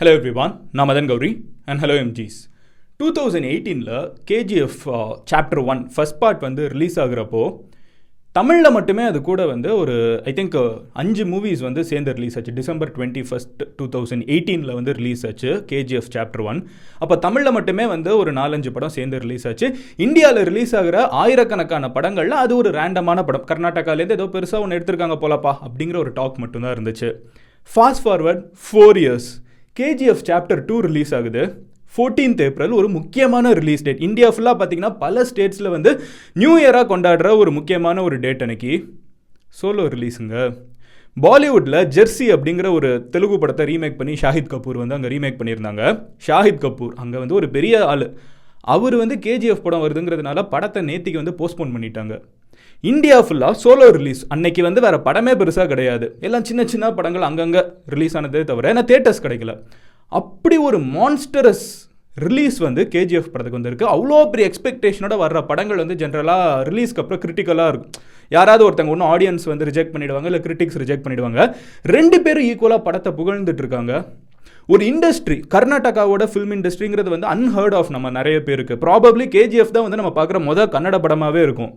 Hello everyone நான் Madan Gowri and hello எம்ஜிஸ் two thousand எயிட்டீனில் KGF chapter one first part வந்து release ஆகுறப்போ தமிழில் மட்டுமே அது கூட வந்து ஒரு ஐ திங்க் uh, அஞ்சு மூவிஸ் வந்து சேர்ந்து ரிலீஸ் ஆச்சு. December twenty first two thousand எயிட்டீனில் வந்து ரிலீஸ் ஆச்சு கேஜிஎஃப் சாப்டர் ஒன் அப்போ தமிழில் மட்டுமே வந்து ஒரு நாலஞ்சு படம் சேர்ந்து ரிலீஸ் ஆச்சு. இந்தியாவில் ரிலீஸ் ஆகிற ஆயிரக்கணக்கான படங்களில் அது ஒரு ரேண்டமான படம். கர்நாடகாலேருந்து ஏதோ பெருசாக ஒன்று எடுத்திருக்காங்க போலப்பா அப்படிங்கிற ஒரு டாக் மட்டும்தான் இருந்துச்சு. Fast forward four years KGF chapter two release ஆகுது. ஃபோர்டீன்த் ஏப்ரல் ஒரு முக்கியமான ரிலீஸ் டேட் இந்தியா ஃபுல்லாக பார்த்தீங்கன்னா பல ஸ்டேட்ஸில் வந்து நியூ இயராக கொண்டாடுற ஒரு முக்கியமான ஒரு டேட் அன்னைக்கு. சோலோ ரிலீஸுங்க பாலிவுட்டில் ஜெர்சி அப்படிங்கிற ஒரு தெலுங்கு படத்தை ரீமேக் பண்ணி ஷாஹித் கபூர் வந்து அங்கே ரீமேக் பண்ணியிருந்தாங்க. ஷாஹித் கபூர் அங்கே வந்து ஒரு பெரிய ஆள். அவர் வந்து கேஜிஎஃப் படம் வருதுங்கிறதுனால படத்தை நேத்திக்கு வந்து போஸ்ட்போன் பண்ணிட்டாங்க. இந்தியா ஃபுல்லாக சோலோ ரிலீஸ் அன்னைக்கு வந்து வேறு படமே பெருசாக கிடையாது. எல்லாம் சின்ன சின்ன படங்கள் அங்கங்கே ரிலீஸ் ஆனதே தவிர ஏன்னா தேட்டர்ஸ் கிடைக்கல. அப்படி ஒரு மான்ஸ்டரஸ் ரிலீஸ் வந்து கேஜிஎஃப் படத்துக்கு வந்திருக்கு. அவ்வளோ பெரிய எக்ஸ்பெக்டேஷனோட வர்ற படங்கள் வந்து ஜென்ரலாக ரிலீஸ்க்கு அப்புறம் கிரிட்டிக்கலாக இருக்கும். யாராவது ஒருத்தங்க ஒன்றும் ஆடியன்ஸ் வந்து ரிஜெக்ட் பண்ணிடுவாங்க இல்லை கிரிட்டிக்ஸ் ரிஜெக்ட் பண்ணிடுவாங்க. ரெண்டு பேரும் ஈக்குவலாக படத்தை புகழ்ந்துட்டு இருக்காங்க. ஒரு இண்டஸ்ட்ரி கர்நாடகாவோட ஃபிலிம் இண்டஸ்ட்ரிங்கிறது வந்து அன்ஹர்ட் ஆஃப் நம்ம நிறைய பேருக்கு. ப்ராபப்ளி கேஜிஎஃப் தான் வந்து நம்ம பார்க்குற மொதல் கன்னட படமாகவே இருக்கும்.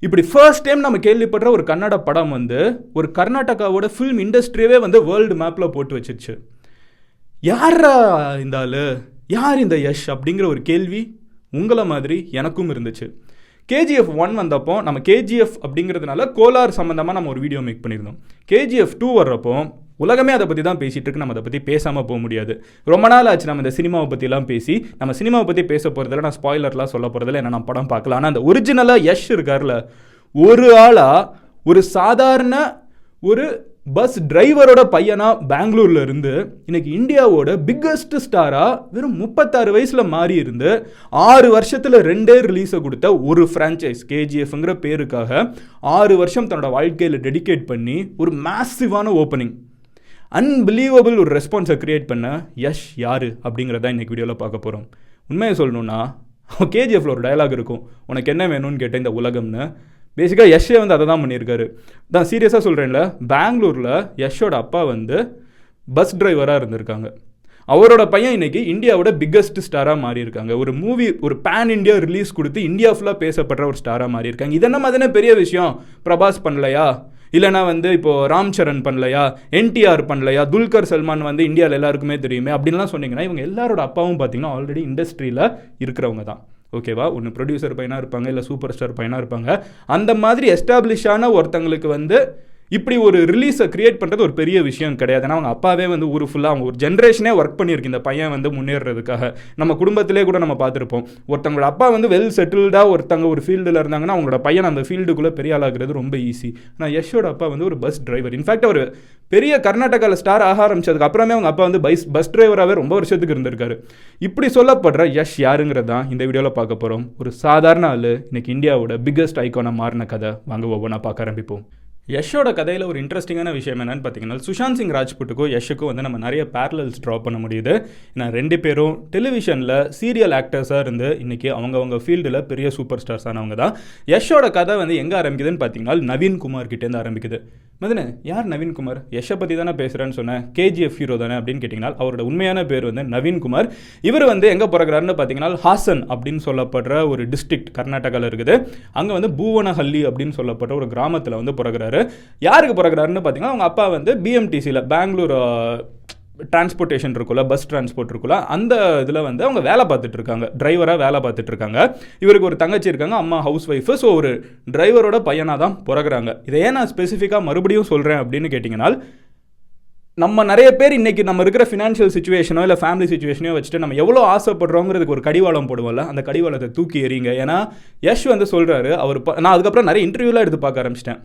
இப்படி ஃபர்ஸ்ட் டைம் நம்ம கேள்விப்படுற ஒரு கன்னட படம் வந்து ஒரு கர்நாடகாவோட ஃபில்ம் இண்டஸ்ட்ரியவே வந்து வேர்ல்டு மேப்பில் போட்டு வச்சிருச்சு. யாரா இந்த ஆள்? யார் இந்த யஷ்? அப்படிங்கிற ஒரு கேள்வி உங்களை மாதிரி எனக்கும் இருந்துச்சு. கேஜிஎஃப் ஒன் வந்தப்போ நம்ம கேஜிஎஃப் அப்படிங்கிறதுனால கோலார் சம்மந்தமாக நம்ம ஒரு வீடியோ மேக் பண்ணியிருந்தோம். கேஜிஎஃப் டூ வர்றப்போ உலகமே அதை பற்றி தான் பேசிகிட்டு இருக்கு. நம்ம அதை பற்றி பேசாமல் போக முடியாது. ரொம்ப நாள் ஆச்சு நம்ம இந்த சினிமாவை பற்றிலாம் பேசி. நம்ம சினிமாவை பற்றி பேச போகிறதில்ல நான் ஸ்பாய்லர்லாம் சொல்ல போகிறதில்ல என்ன நான் படம் பார்க்கலாம் ஆனால் அந்த ஒரிஜினலாக யஷ் இருக்கார்ல ஒரு ஆளாக ஒரு சாதாரண ஒரு பஸ் டிரைவரோட பையனா பெங்களூர்ல இருந்து இன்னைக்கு இந்தியாவோட பிக்கஸ்ட் ஸ்டாரா வெறும் முப்பத்தாறு வயசுல மாறி இருந்து ஆறு வருஷத்துல ரெண்டே ரிலீஸை கொடுத்த ஒரு ஃப்ரான்ச்சைஸ் கேஜிஎஃப்ங்கிற பேருக்காக ஆறு வருஷம் தன்னோட வாழ்க்கையில் டெடிகேட் பண்ணி ஒரு மேசிவான ஓப்பனிங் அன்பிலீவபிள் ஒரு ரெஸ்பான்ஸை கிரியேட் பண்ண யஷ் யாரு அப்படிங்கிறத இன்னைக்கு வீடியோவில் பார்க்க போகிறோம் உண்மையை சொல்லணும்னா கேஜிஎஃப்ல ஒரு டயலாக் இருக்கும். உனக்கு என்ன வேணும்னு கேட்ட இந்த உலகம்னு பேசிக்காக யஷ்ஷே வந்து அதை தான் பண்ணியிருக்காரு தான் சீரியஸாக சொல்கிறேன்ல பெங்களூரில் யஷோட அப்பா வந்து பஸ் டிரைவராக இருந்திருக்காங்க. அவரோட பையன் இன்னைக்கு இந்தியாவோட பிக்கஸ்ட் ஸ்டாராக மாறி இருக்காங்க ஒரு மூவி ஒரு பேன் இந்தியா ரிலீஸ் கொடுத்து இந்தியா ஃபுல்லாக பேசப்படுற ஒரு ஸ்டாராக மாறி இருக்காங்க இதென்ன மாதிரி பெரிய விஷயம்? பிரபாஸ் பண்ணலையா? இல்லைனா வந்து இப்போது ராம் சரண் பண்ணலையா? என்டிஆர் பண்ணலையா? துல்கர் சல்மான் வந்து இந்தியாவில் எல்லாருக்குமே தெரியுமே அப்படின்லாம் சொன்னீங்கன்னா இவங்க எல்லாரோட அப்பாவும் பார்த்தீங்கன்னா ஆல்ரெடி இண்டஸ்ட்ரியில் இருக்கிறவங்க தான். ஓகேவா? ஒன்று ப்ரொடியூசர் பையனாக இருப்பாங்க இல்லை சூப்பர் ஸ்டார் பையனாக இருப்பாங்க. அந்த மாதிரி எஸ்டாப்ளிஷான ஒருத்தங்களுக்கு வந்து இப்படி ஒரு ரிலீஸை கிரியேட் பண்ணுறது ஒரு பெரிய விஷயம் கிடையாது. ஏன்னா அவங்க அப்பாவே வந்து ஊர் ஃபுல்லாக அவங்க ஒரு ஜென்ரேஷனே ஒர்க் பண்ணியிருக்கு. இந்த பையன் வந்து முன்னேறதுக்காக. நம்ம குடும்பத்திலே கூட நம்ம பார்த்துருப்போம். ஒருத்தவங்களோட அப்பா வந்து வெல் செட்டில்டாக ஒருத்தவங்க ஒரு ஃபீல்டில் இருந்தாங்கன்னா அவங்களோட பையன் அந்த ஃபீல்டுக்குள்ளே பெரிய ஆளாகிறது ரொம்ப ஈஸி ஆனால் யஷோட அப்பா வந்து ஒரு பஸ் டிரைவர் இன்ஃபேக்ட் அவர் பெரிய கர்நாடகாவில் ஸ்டார் ஆக ஆரம்பிச்சதுக்கு அப்புறமே அவங்க அப்பா வந்து பஸ் பஸ் டிரைவராகவே ரொம்ப வருஷத்துக்கு இருந்திருக்காரு. இப்படி சொல்லப்படுற யஷ் யாருங்கிறது தான் இந்த வீடியோவில் பார்க்க போகிறோம் ஒரு சாதாரண ஆள் இன்னைக்கு இந்தியாவோட பிக்கஸ்ட் ஐக்கானாக மாறின கதை. வாங்க ஒவ்வொன்றா பார்க்க ஆரம்பிப்போம். யஷோட கதையில் ஒரு இன்ட்ரெஸ்டிங்கான விஷயம் என்னென்னு பார்த்தீங்கன்னா சுஷாந்த் சிங் ராஜ்புட்டுக்கும் யஷுக்கும் வந்து நம்ம நிறைய பேரலல்ஸ் ட்ரா பண்ண முடியுது. ஏன்னா ரெண்டு பேரும் டெலிவிஷனில் சீரியல் ஆக்டர்ஸாக இருந்து இன்றைக்கி அவங்கவுங்க ஃபீல்டில் பெரிய சூப்பர் ஸ்டார்ஸ் ஆனவங்க தான். யஷோட கதை வந்து எங்கே ஆரம்பிக்குதுன்னு பார்த்தீங்கன்னா நவீன் குமார் கிட்டேருந்து ஆரம்பிக்குது. மதனே யார் நவீன்குமார்? யஷை பற்றி தானே பேசுகிறேன்னு சொன்னேன் கேஜிஎஃப் ஹீரோ தானே அப்படின்னு கேட்டிங்கன்னா அவரோட உண்மையான பேர் வந்து நவீன்குமார். இவர் வந்து எங்கே பிறகுறாருன்னு பார்த்தீங்கன்னா ஹாசன் அப்படின்னு சொல்லப்படுற ஒரு டிஸ்ட்ரிக்ட் கர்நாடகாவில் இருக்குது. அங்கே வந்து பூவனஹள்ளி அப்படின்னு சொல்லப்பட்ட ஒரு கிராமத்தில் வந்து பிறகுறாரு யாருக்கு பிறகுறாருன்னு பார்த்தீங்கன்னா அவங்க அப்பா வந்து பிஎம்டிசியில் பெங்களூர் டிரான்ஸ்போர்ட்டேஷன் இருக்குல்ல பஸ் டிரான்ஸ்போர்ட் இருக்குல்ல அந்த இதில் வந்து அவங்க வேலை பார்த்துட்டு இருக்காங்க. டிரைவராக வேலை பார்த்துட்டு இருக்காங்க. இவருக்கு ஒரு தங்கச்சி இருக்காங்க அம்மா ஹவுஸ் ஒய்ஃபு ஸோ ஒரு டிரைவரோட பையனாக தான் பிறகுறாங்க இதை ஏன் நான் ஸ்பெசிஃபிக்காக மறுபடியும் சொல்கிறேன் அப்படின்னு கேட்டிங்கன்னா நம்ம நிறைய பேர் இன்றைக்கி நம்ம இருக்கிற ஃபினான்ஷியல் சுச்சுவேஷனோ இல்லை ஃபேமிலி சுச்சுவேஷனோ வச்சுட்டு நம்ம எவ்வளோ ஆசைப்படுறோங்கிறதுக்கு ஒரு கடிவாளம் போடுவோம்ல அந்த கடிவாளத்தை தூக்கி எறிங்க. ஏன்னா யஷ் வந்து சொல்கிறாரு அவர் நான் அதுக்கப்புறம் நிறைய இன்டர்வியூலாம் எடுத்து பார்க்க ஆரம்பிச்சிட்டேன்.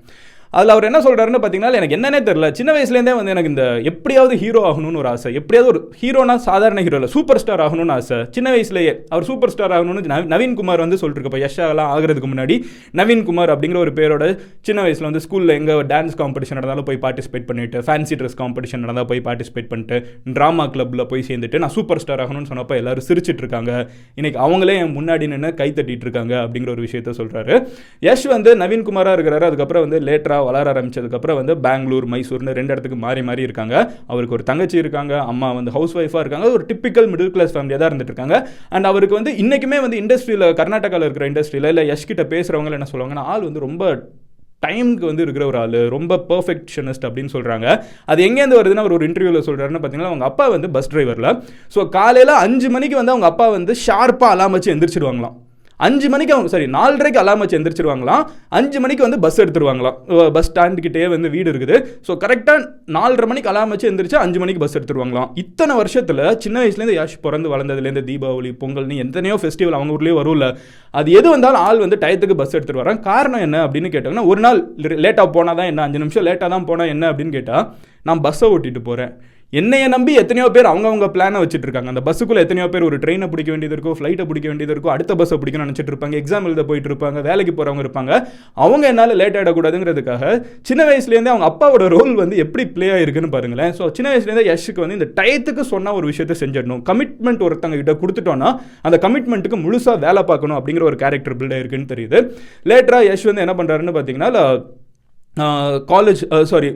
அதில் அவர் என்ன சொல்கிறாருன்னு பார்த்தீங்கன்னா எனக்கு என்னன்னே தெரில சின்ன வயசுலேருந்தே வந்து எனக்கு இந்த எப்படியாவது ஹீரோ ஆகணும்னு ஒரு ஆசை. எப்படியாவது ஒரு ஹீரோனா சாதாரண ஹீரோ இல்லை சூப்பர் ஸ்டார் ஆகணும்னு ஆசை. சின்ன வயசுலேயே அவர் சூப்பர் ஸ்டார் ஆகணும்னு நவீன் நவீன்குமார் வந்து சொல்லிருக்கப்போ யஷாலாம் ஆகிறதுக்கு முன்னாடி நவீன்குமார் அப்படிங்கிற ஒரு பேரோட சின்ன வயசில் வந்து ஸ்கூலில் எங்கே டான்ஸ் காம்படிஷன் நடந்தாலும் போய் பார்ட்டிசிபேட் பண்ணிட்டு ஃபேன்சி ட்ரெஸ் காம்படிஷன் நடந்தால் போய் பார்ட்டிசிபேட் பண்ணிட்டு ட்ராமா கிளப்பில் போய் சேர்ந்துட்டு நான் சூப்பர் ஸ்டார் ஆகணும்னு சொன்னப்போ எல்லாரும் சிரிச்சிட்டு இருக்காங்க. இன்னைக்கு அவங்களே என் முன்னாடி நின்று கை தட்டிட்டு இருக்காங்க அப்படிங்கிற ஒரு விஷயத்த சொல்கிறாரு யஷ் வந்து நவீன்குமாராக இருக்கிறாரு. அதுக்கப்புறம் வந்து லேட்டராக வளர ஆரம்பிச்சதுக்கப்புறம் வந்து பெங்களூர் மைசூர்னு ரெண்டு இடத்துக்கு மாறி மாறி இருக்காங்க. அவருக்கு ஒரு தங்கச்சி இருக்காங்க அம்மா வந்து ஹவுஸ் ஒய்ஃபாக இருக்காங்க ஒரு டிப்பிக்கல் மிடில் கிளாஸ் ஃபேமிலியாக தான் இருந்துட்டு இருக்காங்க. அண்ட் அவருக்கு வந்து இன்றைக்குமே வந்து இண்டஸ்ட்ரியில் கர்நாடகாவில் இருக்கிற இண்டஸ்ட்ரியில் இல்லை யஷ் கிட்ட பேசுகிறவங்க என்ன சொல்லுவாங்கன்னா ஆள் வந்து ரொம்ப டைமுக்கு வந்து இருக்கிற ஒரு ஆள் ரொம்ப பர்ஃபெக்ஷனிஸ்ட் அப்படின்னு சொல்கிறாங்க அது எங்கேருந்து வருதுன்னு அவர் ஒரு இன்டர்வியூவில் சொல்கிறாருன்னு பார்த்தீங்கன்னா அவங்க அப்பா வந்து பஸ் டிரைவரில் ஸோ காலையில் அஞ்சு மணிக்கு வந்து அவங்க அப்பா வந்து ஷார்ப்பாக அலாம் வச்சு எந்திரிச்சிடுவாங்களாம். அஞ்சு மணிக்கு அவங்க சாரி நாலரைக்கு அலாம் வச்சு எந்திரிச்சிருவாங்களாம். அஞ்சு மணிக்கு வந்து பஸ் எடுத்துருவாங்களாம். பஸ் ஸ்டாண்டுக்கிட்டே வந்து வீடு இருக்குது. ஸோ கரெக்டாக நாலரை மணிக்கு அலாம் வச்சு எந்திரிச்சு அஞ்சு மணிக்கு பஸ் எடுத்துருவாங்களாம். இத்தனை வருஷத்தில் சின்ன வயசுலேருந்து யாஷ் பிறந்து வளர்ந்ததுலேருந்து தீபாவளி பொங்கல்னு எத்தனையோ ஃபெஸ்டிவல் அவங்க ஊர்லேயே வரும்ல. அது எது வந்தாலும் ஆள் வந்து டயத்துக்கு பஸ் எடுத்துகிட்டு வரான் காரணம் என்ன அப்படின்னு கேட்டாங்கன்னா ஒரு நாள் லேட்டாக போனால் தான் என்ன அஞ்சு நிமிஷம் லேட்டாக தான் போனால் என்ன அப்படின்னு கேட்டால் நான் பஸ்ஸை ஓட்டிட்டு போகிறேன் என்னையை நம்பி எத்தனையோ பேர் அவங்கவுங்க பிளானை வச்சுட்டு இருக்காங்க அந்த பஸ்ஸுக்குள்ளே எத்தனையோ பேர் ஒரு ட்ரெயினை பிடிக்க வேண்டியது இருக்கும் ஃப்ளைட்டை பிடிக்க வேண்டியது இருக்கும் அடுத்த பஸ்ஸை பிடிக்கணும்னு நினச்சிட்டு இருப்பாங்க எக்ஸாம் எழுத போயிட்டு இருப்பாங்க வேலைக்கு போகிறவங்க இருப்பாங்க. அவங்க என்னால் லேட் ஆகிடக்கூடாதுங்கிறதுக்காக சின்ன வயசுலேருந்தே அவங்க அப்பாவோட ரோல் வந்து எப்படி ப்ளே ஆகிருக்குன்னு பாருங்களேன். ஸோ சின்ன வயசுலேருந்தே யஷுக்கு வந்து இந்த டயத்துக்கு சொன்ன ஒரு விஷயத்தை செஞ்சிடணும். கமிட்மெண்ட் ஒருத்தங்க கிட்ட கொடுத்துட்டோன்னா அந்த கமிட்மெண்ட்டுக்கு முழுசாக வேலை பார்க்கணும் அப்படிங்கிற ஒரு கேரக்டர் பில்ட் இருக்குன்னு தெரியுது. லேட்டராக யஷ் வந்து என்ன பண்ணுறாருன்னு பார்த்தீங்கன்னா காலேஜ் சாரி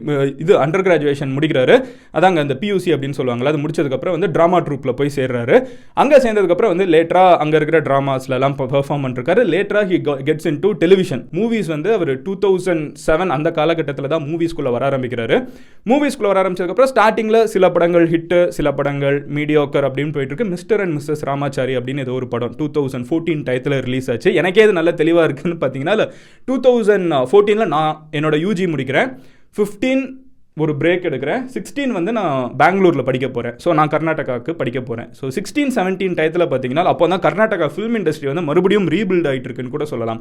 இது அண்டர் கிராஜுவேஷன் முடிக்கிறாரு. அதாங்க அந்த பியூசி அப்படின்னு சொல்லுவாங்கல்ல அது முடிச்சதுக்கப்புறம் வந்து ட்ராமா ட்ரூப்பில் போய் சேர்றாரு. அங்கே சேர்ந்ததுக்கப்புறம் வந்து லேட்டராக அங்கே இருக்கிற ட்ராமாஸ்லலாம் பெர்ஃபார்ம் பண்ணிருக்காரு. லேட்டராக he gets in to television movies வந்து அவர் டூ தௌசண்ட் செவன் அந்த காலகட்டத்தில் தான் மூவிஸ்குள்ளே வர ஆரம்பிக்கிறாரு. மூவிஸ்குள்ளே வர ஆரம்பிச்சதுக்கப்புறம் ஸ்டார்டிங்கில் சில படங்கள் ஹிட்டு சில படங்கள் மீடியோக்கர் அப்படின்னு போயிட்டு இருக்கு. மிஸ்டர் அண்ட் மிஸ்ஸஸ் ராமாச்சாரி அப்படின்னு ஏதோ ஒரு படம் டூ தௌசண்ட் ஃபோர்டீன் டயத்தில் ரிலீஸ் ஆச்சு. எனக்கே இது நல்ல தெளிவாக இருக்குன்னு பார்த்தீங்கன்னா டூ தௌசண்ட் ஃபோர்டீனில் நான் என்னோட யூஜி முடிக்கிறேன். ஃபிஃப்டீன் ஒரு பிரேக் எடுக்கிறேன். சிக்ஸ்டீன் வந்து நான் பெங்களூரில் படிக்க போகிறேன் ஸோ நான் கர்நாடகாவுக்கு படிக்க போகிறேன் ஸோ சிக்ஸ்டீன் செவன்டீன் டயத்தில் பார்த்தீங்கன்னா அப்போ தான் கர்நாடகா ஃபிலிம் இண்டஸ்ட்ரி வந்து மறுபடியும் ரீபில்ட் ஆகிட்டு இருக்குன்னு கூட சொல்லலாம்.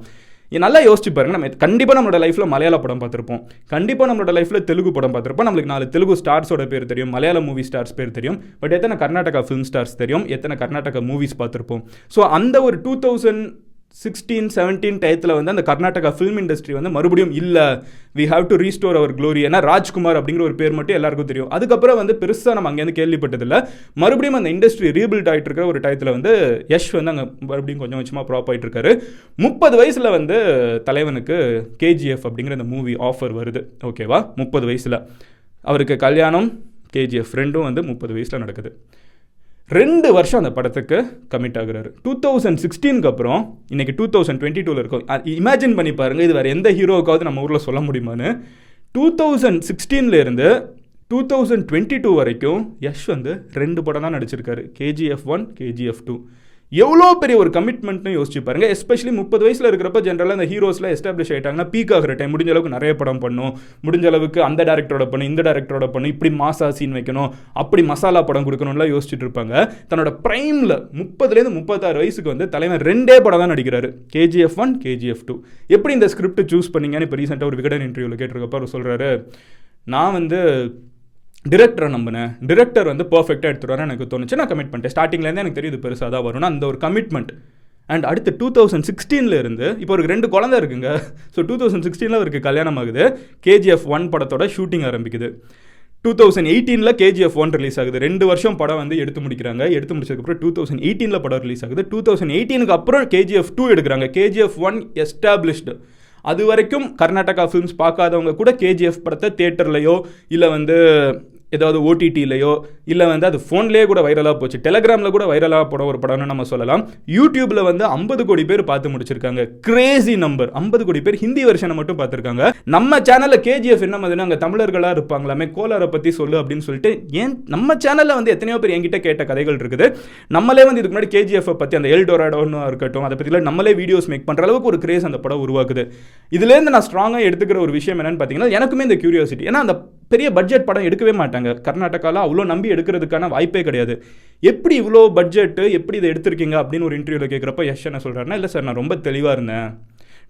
நல்லா யோசிச்சு பாருங்க. நம்ம கண்டிப்பாக நம்மளோட லைஃப்பில் மலையாள படம் பார்த்துருப்போம். கண்டிப்பாக நம்மளோட லைஃப்பில் தெலுங்கு படம் பார்த்துருப்போம். நம்மளுக்கு நாலு தெலுங்கு ஸ்டார்ஸோட பேர் தெரியும். மலையாள மூவி ஸ்டார்ஸ் பேர் தெரியும். பட் எத்தனை கர்நாடகா ஃபிலிம் ஸ்டார்ஸ் தெரியும்? எத்தனை கர்நாடகா மூவிஸ் பார்த்துருப்போம்? ஸோ அந்த ஒரு டூ தௌசண்ட் சிக்ஸ்டீன் செவன்டீன் டயத்தில் வந்து அந்த கர்நாடகா ஃபிலிம் இண்டஸ்ட்ரி வந்து மறுபடியும் இல்லை. We have to restore our glory ஏன்னா ராஜ்குமார் அப்படிங்கிற ஒரு பேர் மட்டும் எல்லாருக்கும் தெரியும். அதுக்கப்புறம் வந்து பெருசாக நம்ம அங்கேருந்து கேள்விப்பட்டதில்ல. மறுபடியும் அந்த இண்டஸ்ட்ரி ரீபில்ட் ஆகிட்டு இருக்கிற ஒரு டயத்தில் வந்து யஷ் வந்து அங்கே மறுபடியும் கொஞ்சம் கொஞ்சமாக ப்ராப் ஆகிட்டு இருக்காரு. முப்பது வயசில் வந்து தலைவனுக்கு கேஜிஎஃப் அப்படிங்கிற அந்த மூவி ஆஃபர் வருது. ஓகேவா முப்பது வயசில். அவருக்கு கல்யாணம் கேஜிஎஃப் ரெண்டும் வந்து முப்பது வயசில் நடக்குது. ரெண்டு வருஷம் அந்த படத்துக்கு கமிட் ஆகுறாரு. டூ தௌசண்ட் சிக்ஸ்டீனுக்கு அப்புறம் இன்னைக்கு டூ தௌசண்ட் டுவெண்ட்டி டூவில் இருக்கும் இமேஜின் பண்ணி பாருங்கள் இது வேறு எந்த ஹீரோவுக்காவது நம்ம ஊரில் சொல்ல முடியுமான்னு. டூ தௌசண்ட் சிக்ஸ்டீன்லேருந்து டூ தௌசண்ட் டுவெண்ட்டி டூ வரைக்கும் யஷ் வந்து ரெண்டு படம் தான் நடிச்சிருக்காரு. கேஜிஎஃப் ஒன் கேஜிஎஃப் டூ எவ்வளோ பெரிய ஒரு கமிட்மெண்ட்னு யோசிச்சு பாருங்க. எஸ்பெஷலி முப்பது வயசில் இருக்கிறப்ப ஜென்ரலாக அந்த ஹீரோஸ்லாம் எஸ்டாப்ளிஷ் ஆகிட்டாங்கன்னா பீக் ஆகிற டைம் முடிஞ்ச அளவுக்கு நிறைய படம் பண்ணும். முடிஞ்ச அளவுக்கு அந்த டேரக்டரோட பண்ணு இந்த டேரக்டரோட பண்ணு இப்படி மாசா சீன் வைக்கணும் அப்படி மசாலா படம் கொடுக்கணும்லாம் யோசிச்சுட்டு இருப்பாங்க. தன்னோட ப்ரைமில் முப்பதுலேருந்து முப்பத்தாறு வயசுக்கு வந்து தலைவர் ரெண்டே படம் தான் நடிக்கிறாரு. கேஜிஎஃப் ஒன் கேஜிஎஃப் டூ எப்படி இந்த ஸ்கிரிப்ட் சூஸ் பண்ணீங்கன்னு இப்போ ரீசெண்டாக ஒரு விகடன் இன்டர்வியூவில் கேட்டிருக்கப்ப அவர் சொல்கிறாரு நான் வந்து டிரெக்டரை நம்பினேன். டிரெக்டர் வந்து பர்ஃபெக்டாக எடுத்துருவாரு எனக்கு தோணுச்சு. நான் கமிட் பண்ணிட்டேன். ஸ்டார்டிங்லேருந்து எனக்கு தெரியுது பெருசாக தான் வரும்னு. அந்த ஒரு கமிட்மெண்ட் அண்ட் அடுத்து டூ தௌசண்ட் சிக்ஸ்டீனில் இருந்து இப்போ ஒரு ரெண்டு குழந்தை இருக்குங்க. ஸோ டூ தௌசண்ட் சிக்ஸ்டீனில் அவருக்கு கல்யாணம் ஆகுது. கேஜிஎஃப் ஒன் படத்தோட ஷூட்டிங் ஆரம்பிக்குது. டூ தௌசண்ட் எயிட்டீனில் கேஜிஎஃப் ஒன் ரிலீஸ் ஆகுது. ரெண்டு வருஷம் படம் வந்து எடுத்து முடிக்கிறாங்க. எடுத்து முடிச்சதுக்கப்புறம் டூ தௌசண்ட் எயிட்டீனில் படம் ரிலீஸ் ஆகுது. டூ தௌசண்ட் எயிட்டீனுக்கு அப்புறம் கேஜிஎஃப் டூ எடுக்கிறாங்க. கேஜிஎஃப் ஒன் எஸ்டாப்ளிஷ்டு அது வரைக்கும் கர்நாடகா ஃபிலிம்ஸ் பார்க்காதவங்க கூட கேஜிஎஃப் படத்தை தேட்டர்லையோ இல்லை வந்து ஏதாவது ஓடிடியிலையோ இல்லை வந்து அது ஃபோன்லேயே கூட வைரலாக போச்சு. டெலகிராமில் கூட வைரலாக போட ஒரு படம்னு நம்ம சொல்லலாம். யூடியூப்பில் வந்து ஐம்பது கோடி பேர் பார்த்து முடிச்சிருக்காங்க. கிரேசி நம்பர் ஐம்பது கோடி பேர் ஹிந்தி வெர்ஷனை மட்டும் பார்த்துருக்காங்க. நம்ம சேனலில் கேஜிஎஃப் என்ன மாதிரி அங்கே தமிழர்களாக இருப்பாங்களாமே கோலாரை பற்றி சொல்லு அப்படின்னு சொல்லிட்டு ஏன் நம்ம சேனலில் வந்து எத்தனையோ பேர் என்கிட்ட கேட்ட கதைகள் இருக்குது. நம்மளே வந்து இதுக்கு முன்னாடி கேஜிஎஃப் பற்றி அந்த எல்டோராடோன்னு இருக்கட்டும் அதை பற்றிலாம் நம்மளே வீடியோஸ் மேக் பண்ணுற அளவுக்கு ஒரு கிரேஸ் அந்த படம் உருவாக்குது. இதுலேருந்து நான் ஸ்ட்ராங்காக எடுத்துக்கிற ஒரு விஷயம் என்னென்னு பார்த்தீங்கன்னா எனக்குமே இந்த கியூரியாசிட்டி ஏன்னா அந்த பெரிய பட்ஜெட் படம் எடுக்கவே மாட்டாங்க. கர்நாடகாவில் அவ்வளோ நம்பி எடுக்கிறதுக்கான வாய்ப்பே கிடையாது. எப்படி இவ்வளோ பட்ஜெட்டு எப்படி இதை எடுத்திருக்கீங்க அப்படின்னு ஒரு இன்டர்வியூவில் கேட்குறப்ப யஷ் என்ன சொல்கிறாருன்னா இல்லை சார் நான் ரொம்ப தெளிவாக இருந்தேன்.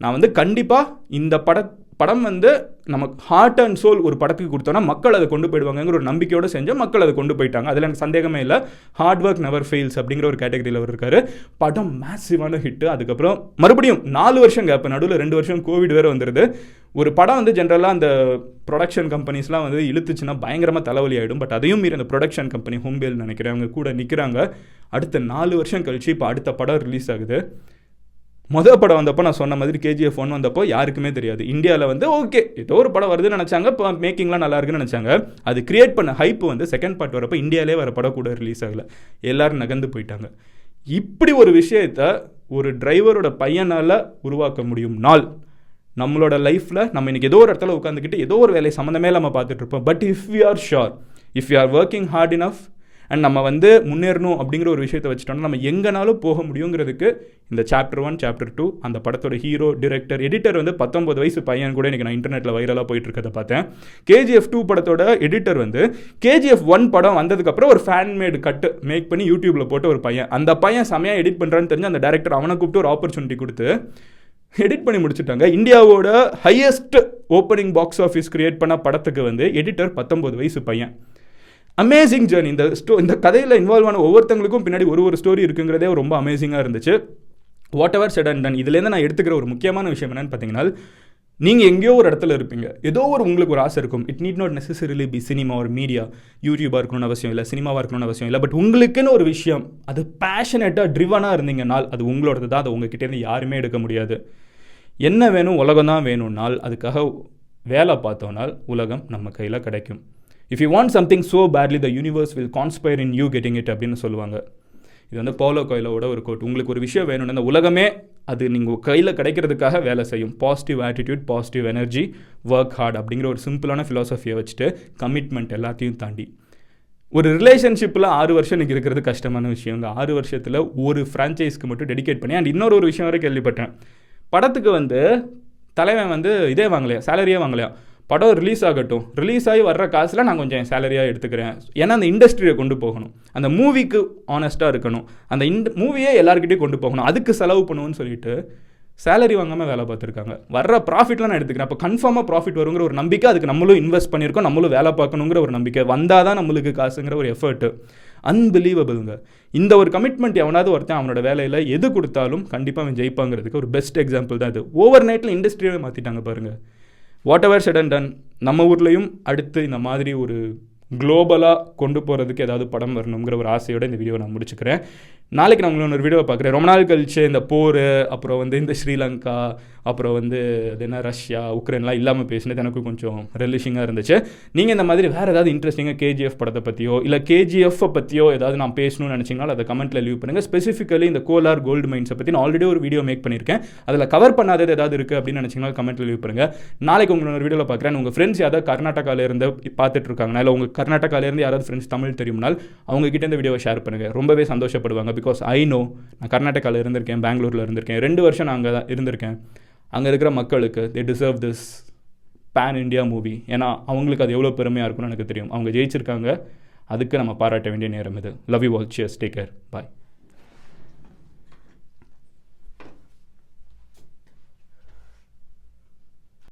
நான் வந்து கண்டிப்பாக இந்த பட படம் வந்து நமக்கு ஹார்ட் அண்ட் சோல் ஒரு படத்துக்கு கொடுத்தோன்னா மக்கள் அதை கொண்டு போயிடுவாங்கங்கிற ஒரு நம்பிக்கையோடு செஞ்சோம் மக்கள் அதை கொண்டு போயிட்டாங்க. அதில் எனக்கு சந்தேகமே இல்லை. ஹார்ட் ஒர்க் நெவர் ஃபெயில்ஸ் அப்படிங்கிற ஒரு கேட்டகரியில் அவர் இருக்காரு. படம் மேசிவான ஹிட்டு அதுக்கப்புறம் மறுபடியும் நாலு வருஷம் கேப் நடுவில் ரெண்டு வருஷம் கோவிட் வேறு வந்துடுது ஒரு படம் வந்து ஜென்ரலாக அந்த ப்ரொடக்ஷன் கம்பெனிஸ்லாம் வந்து இழுத்துச்சுன்னா பயங்கரமாக தலைவலி ஆகிடும் பட் அதையும் மீறி அந்த ப்ரொடக்ஷன் கம்பெனி ஹோம்பேல் நினைக்கிறேன் அவங்க கூட நிற்கிறாங்க அடுத்த நாலு வருஷம் கழிச்சு இப்போ அடுத்த படம் ரிலீஸ் ஆகுது. மொதல் படம் வந்தப்போ நான் சொன்ன மாதிரி கேஜிஎஃப் ஒன் வந்தப்போ யாருக்குமே தெரியாது. இந்தியாவில் வந்து ஓகே ஏதோ ஒரு படம் வருதுன்னு நினச்சாங்க. இப்போ மேக்கிங்லாம் நல்லா இருக்குன்னு நினச்சாங்க. அது கிரியேட் பண்ண ஹைப் வந்து செகண்ட் பார்ட் வரப்போ இந்தியாவிலே வர படம் கூட ரிலீஸ் ஆகலை. எல்லோரும் நகர்ந்து போயிட்டாங்க. இப்படி ஒரு விஷயத்த ஒரு டிரைவரோட பையனால் உருவாக்க முடியும். நாள். நம்மளோட லைஃப்பில் நம்ம இன்றைக்கி ஏதோ ஒரு இடத்துல உட்காந்துக்கிட்டு ஏதோ ஒரு வேலை சம்மந்தமே நம்ம பார்த்துட்ருப்போம் but if you are sure if you are working hard enough and நம்ம வந்து முன்னேறணும் அப்படிங்கிற ஒரு விஷயத்தை வச்சுட்டோம்னா நம்ம எங்கனாலும் போக முடியுங்கிறதுக்கு இந்த சாப்டர் ஒன் சாப்டர் டூ அந்த படத்தோட ஹீரோ டிரெக்டர் எடிட்டர் வந்து பத்தொம்பது வயசு பையன் கூட எனக்கு நான் இன்டர்நெட்டில் வைரலாக போயிட்டு இருக்கதை பார்த்தேன் கேஜிஎஃப் டூ படத்தோட எடிட்டர் வந்து கேஜிஎஃப் ஒன் படம் வந்ததுக்கப்புறம் ஒரு ஃபேன் மேடு கட்டு மேக் பண்ணி யூடியூப்பில் போட்டு ஒரு பையன். அந்த பையன் செமையாக எடிட் பண்ணுறான்னு தெரிஞ்சு அந்த டேரக்டர் அவனை கூப்பிட்டு ஒரு ஆப்பர்ச்சுனிட்டி கொடுத்து எடிட் பண்ணி முடிச்சுட்டாங்க. இந்தியாவோட highest opening box office create பண்ண படத்துக்கு வந்து எடிட்டர் பத்தொம்பது வயசு பையன். அமேசிங் ஜேர்னி இந்த ஸ்டோ இந்த கதையில் இன்வால்வ் ஆன ஒவ்வொருத்தங்களுக்கும் பின்னாடி ஒரு ஒரு ஸ்டோரி இருக்குங்கிறதே ரொம்ப அமேசிங்காக இருந்துச்சு. Whatever said and done இதுலேருந்து நான் எடுத்துக்கிற ஒரு முக்கியமான விஷயம் என்னென்னு பார்த்தீங்கன்னா நீங்கள் எங்கேயோ ஒரு இடத்துல இருப்பீங்க. ஏதோ ஒரு உங்களுக்கு ஒரு ஆசை இருக்கும். It need not necessarily be cinema ஒரு மீடியா யூடியூபாக இருக்கணும்னு அவசியம் இல்லை சினிமாவாக இருக்கணும்னு அவசியம் இல்லை. பட் உங்களுக்குன்னு ஒரு விஷயம் அது பேஷனேட்டாக ட்ரிவனாக இருந்தீங்கனால் அது உங்களோடது தான். அதை உங்ககிட்டேருந்து யாருமே எடுக்க முடியாது. என்ன வேணும்? உலகம் தான் வேணும்னால் அதுக்காக வேலை பார்த்தோனால் உலகம் நம்ம கையில் கிடைக்கும். If you want something so badly the universe will conspire in you getting it அப்படின்னு சொல்லுவாங்க. இது வந்து போலோ கோயிலோட ஒரு கோட் உங்களுக்கு ஒரு விஷயம் வேணும்னு இந்த உலகமே அது நீங்கள் கையில் கிடைக்கிறதுக்காக வேலை செய்யும். Positive attitude positive energy work hard அப்படிங்கிற ஒரு சிம்பிளான ஃபிலாசபியை வச்சுட்டு கமிட்மெண்ட் எல்லாத்தையும் தாண்டி. ஒரு ரிலேஷன்ஷிப்பில் ஆறு வருஷம் எனக்கு இருக்கிறது கஷ்டமான விஷயம் இந்த ஆறு வருஷத்தில் ஒரு ஃப்ரான்ச்சைஸ்க்கு மட்டும் டெடிகேட் பண்ணி அண்ட் இன்னொரு ஒரு விஷயம் வரை கேள்விப்பட்டேன். படத்துக்கு வந்து தலைவன் வந்து இதே வாங்கலையா? சேலரியே வாங்கலையா? படம் ரிலீஸ் ஆகட்டும். ரிலீஸ் ஆகி வர்ற காசில் நான் கொஞ்சம் சேலரியாக எடுத்துக்கிறேன். ஏன்னா அந்த இண்டஸ்ட்ரியை கொண்டு போகணும். அந்த மூவிக்கு ஆனஸ்ட்டாக இருக்கணும். அந்த இந்த மூவியே எல்லாருக்கிட்டையும் கொண்டு போகணும். அதுக்கு செலவு பண்ணுவோன்னு சொல்லிட்டு சேலரி வாங்காமல் வேலை பார்த்துருக்காங்க. வர்ற ப்ராஃபிட்லாம் நான் எடுத்துக்கிறேன். அப்போ கன்ஃபார்மாக ப்ராஃபிட் வருங்கிற ஒரு நம்பிக்கை அதுக்கு நம்மளும் இன்வெஸ்ட் பண்ணியிருக்கோம். நம்மளும் வேலை பார்க்கணுங்கிற ஒரு நம்பிக்கை. வந்தால் தான் நம்மளுக்கு காசுங்கிற ஒரு எஃபர்ட்டு அன்பிலீவபிளுங்க இந்த ஒரு கமிட்மெண்ட் எவனாவது ஒருத்தன் அவனோட வேலையில் எது கொடுத்தாலும் கண்டிப்பாக அவன் ஜெயிப்பாங்கிறதுக்கு ஒரு பெஸ்ட் எக்ஸாம்பிள் தான் இது. ஓவர் நைட்டில் இண்டஸ்ட்ரியை மாற்றிட்டாங்க பாருங்கள் whatever said and done நம்ம ஊர்லேயும் அடுத்து இந்த மாதிரி ஒரு குளோபலாக கொண்டு போகிறதுக்கு ஏதாவது படம் வரணுங்கிற ஒரு ஆசையோட இந்த வீடியோ நான் முடிச்சுக்கிறேன். நாளைக்கு நான் உங்களை ஒரு வீடியோ பார்க்குறேன். ரொம்ப நாள் கழிச்சு இந்த போர் அப்புறம் வந்து இந்த ஸ்ரீலங்கா அப்புறம் வந்து அது என்ன ரஷ்யா உக்ரைன்லாம் இல்லாமல் பேசினது எனக்கு கொஞ்சம் ரிலிஷிங்காக இருந்துச்சு. நீங்கள் இந்த மாதிரி வேறு ஏதாவது இன்ட்ரெஸ்டிங்காக கேஜிஎஃப் படத்தை பற்றியோ இல்லை கேஜிஎஃப்பை பற்றியோ ஏதாவது நான் பேசணும்னு நினச்சிங்கனாலும் அதை கமெண்ட்டில் லீவ் பண்ணுங்கள் ஸ்பெசிஃபிக்கலி இந்த கோலார் கோல்டு மைன்ஸை பற்றி நான் ஆல்ரெடி ஒரு வீடியோ மேக் பண்ணியிருக்கேன். அதில் கவர் பண்ணாதது ஏதாவது இருக்குது அப்படின்னு நினச்சிங்கன்னா கமெண்ட்டில் லீவ் பண்ணுங்கள் நாளைக்கு உங்களை ஒரு வீடியோவில் பார்க்குறேன். உங்கள் ஃப்ரெண்ட்ஸ் யாராவது கர்நாடகாவில் இருந்து பார்த்துட்டு இருக்காங்க இல்லை உங்கள் கர்நாடகாவிலேருந்து யாராவது ஃப்ரெண்ட்ஸ் தமிழ் தெரியும்னால் அவங்ககிட்ட இந்த வீடியோவை ஷேர் பண்ணுங்கள் ரொம்பவே சந்தோஷப்படுவாங்க. பிகாஸ் ஐ நோ நான் கர்நாடகாவில் இருந்திருக்கேன் பெங்களூரில் இருந்திருக்கேன் ரெண்டு வருஷம் நான் அங்கே தான் இருந்திருக்கேன். அங்கே இருக்கிற மக்களுக்கு they deserve this pan India movie ஏன்னா அவங்களுக்கு அது எவ்வளோ பெருமையாக இருக்கும்னு எனக்கு தெரியும். அவங்க ஜெயிச்சிருக்காங்க. அதுக்கு நம்ம பாராட்ட வேண்டிய நேரம் இது. Love you all cheers take care bye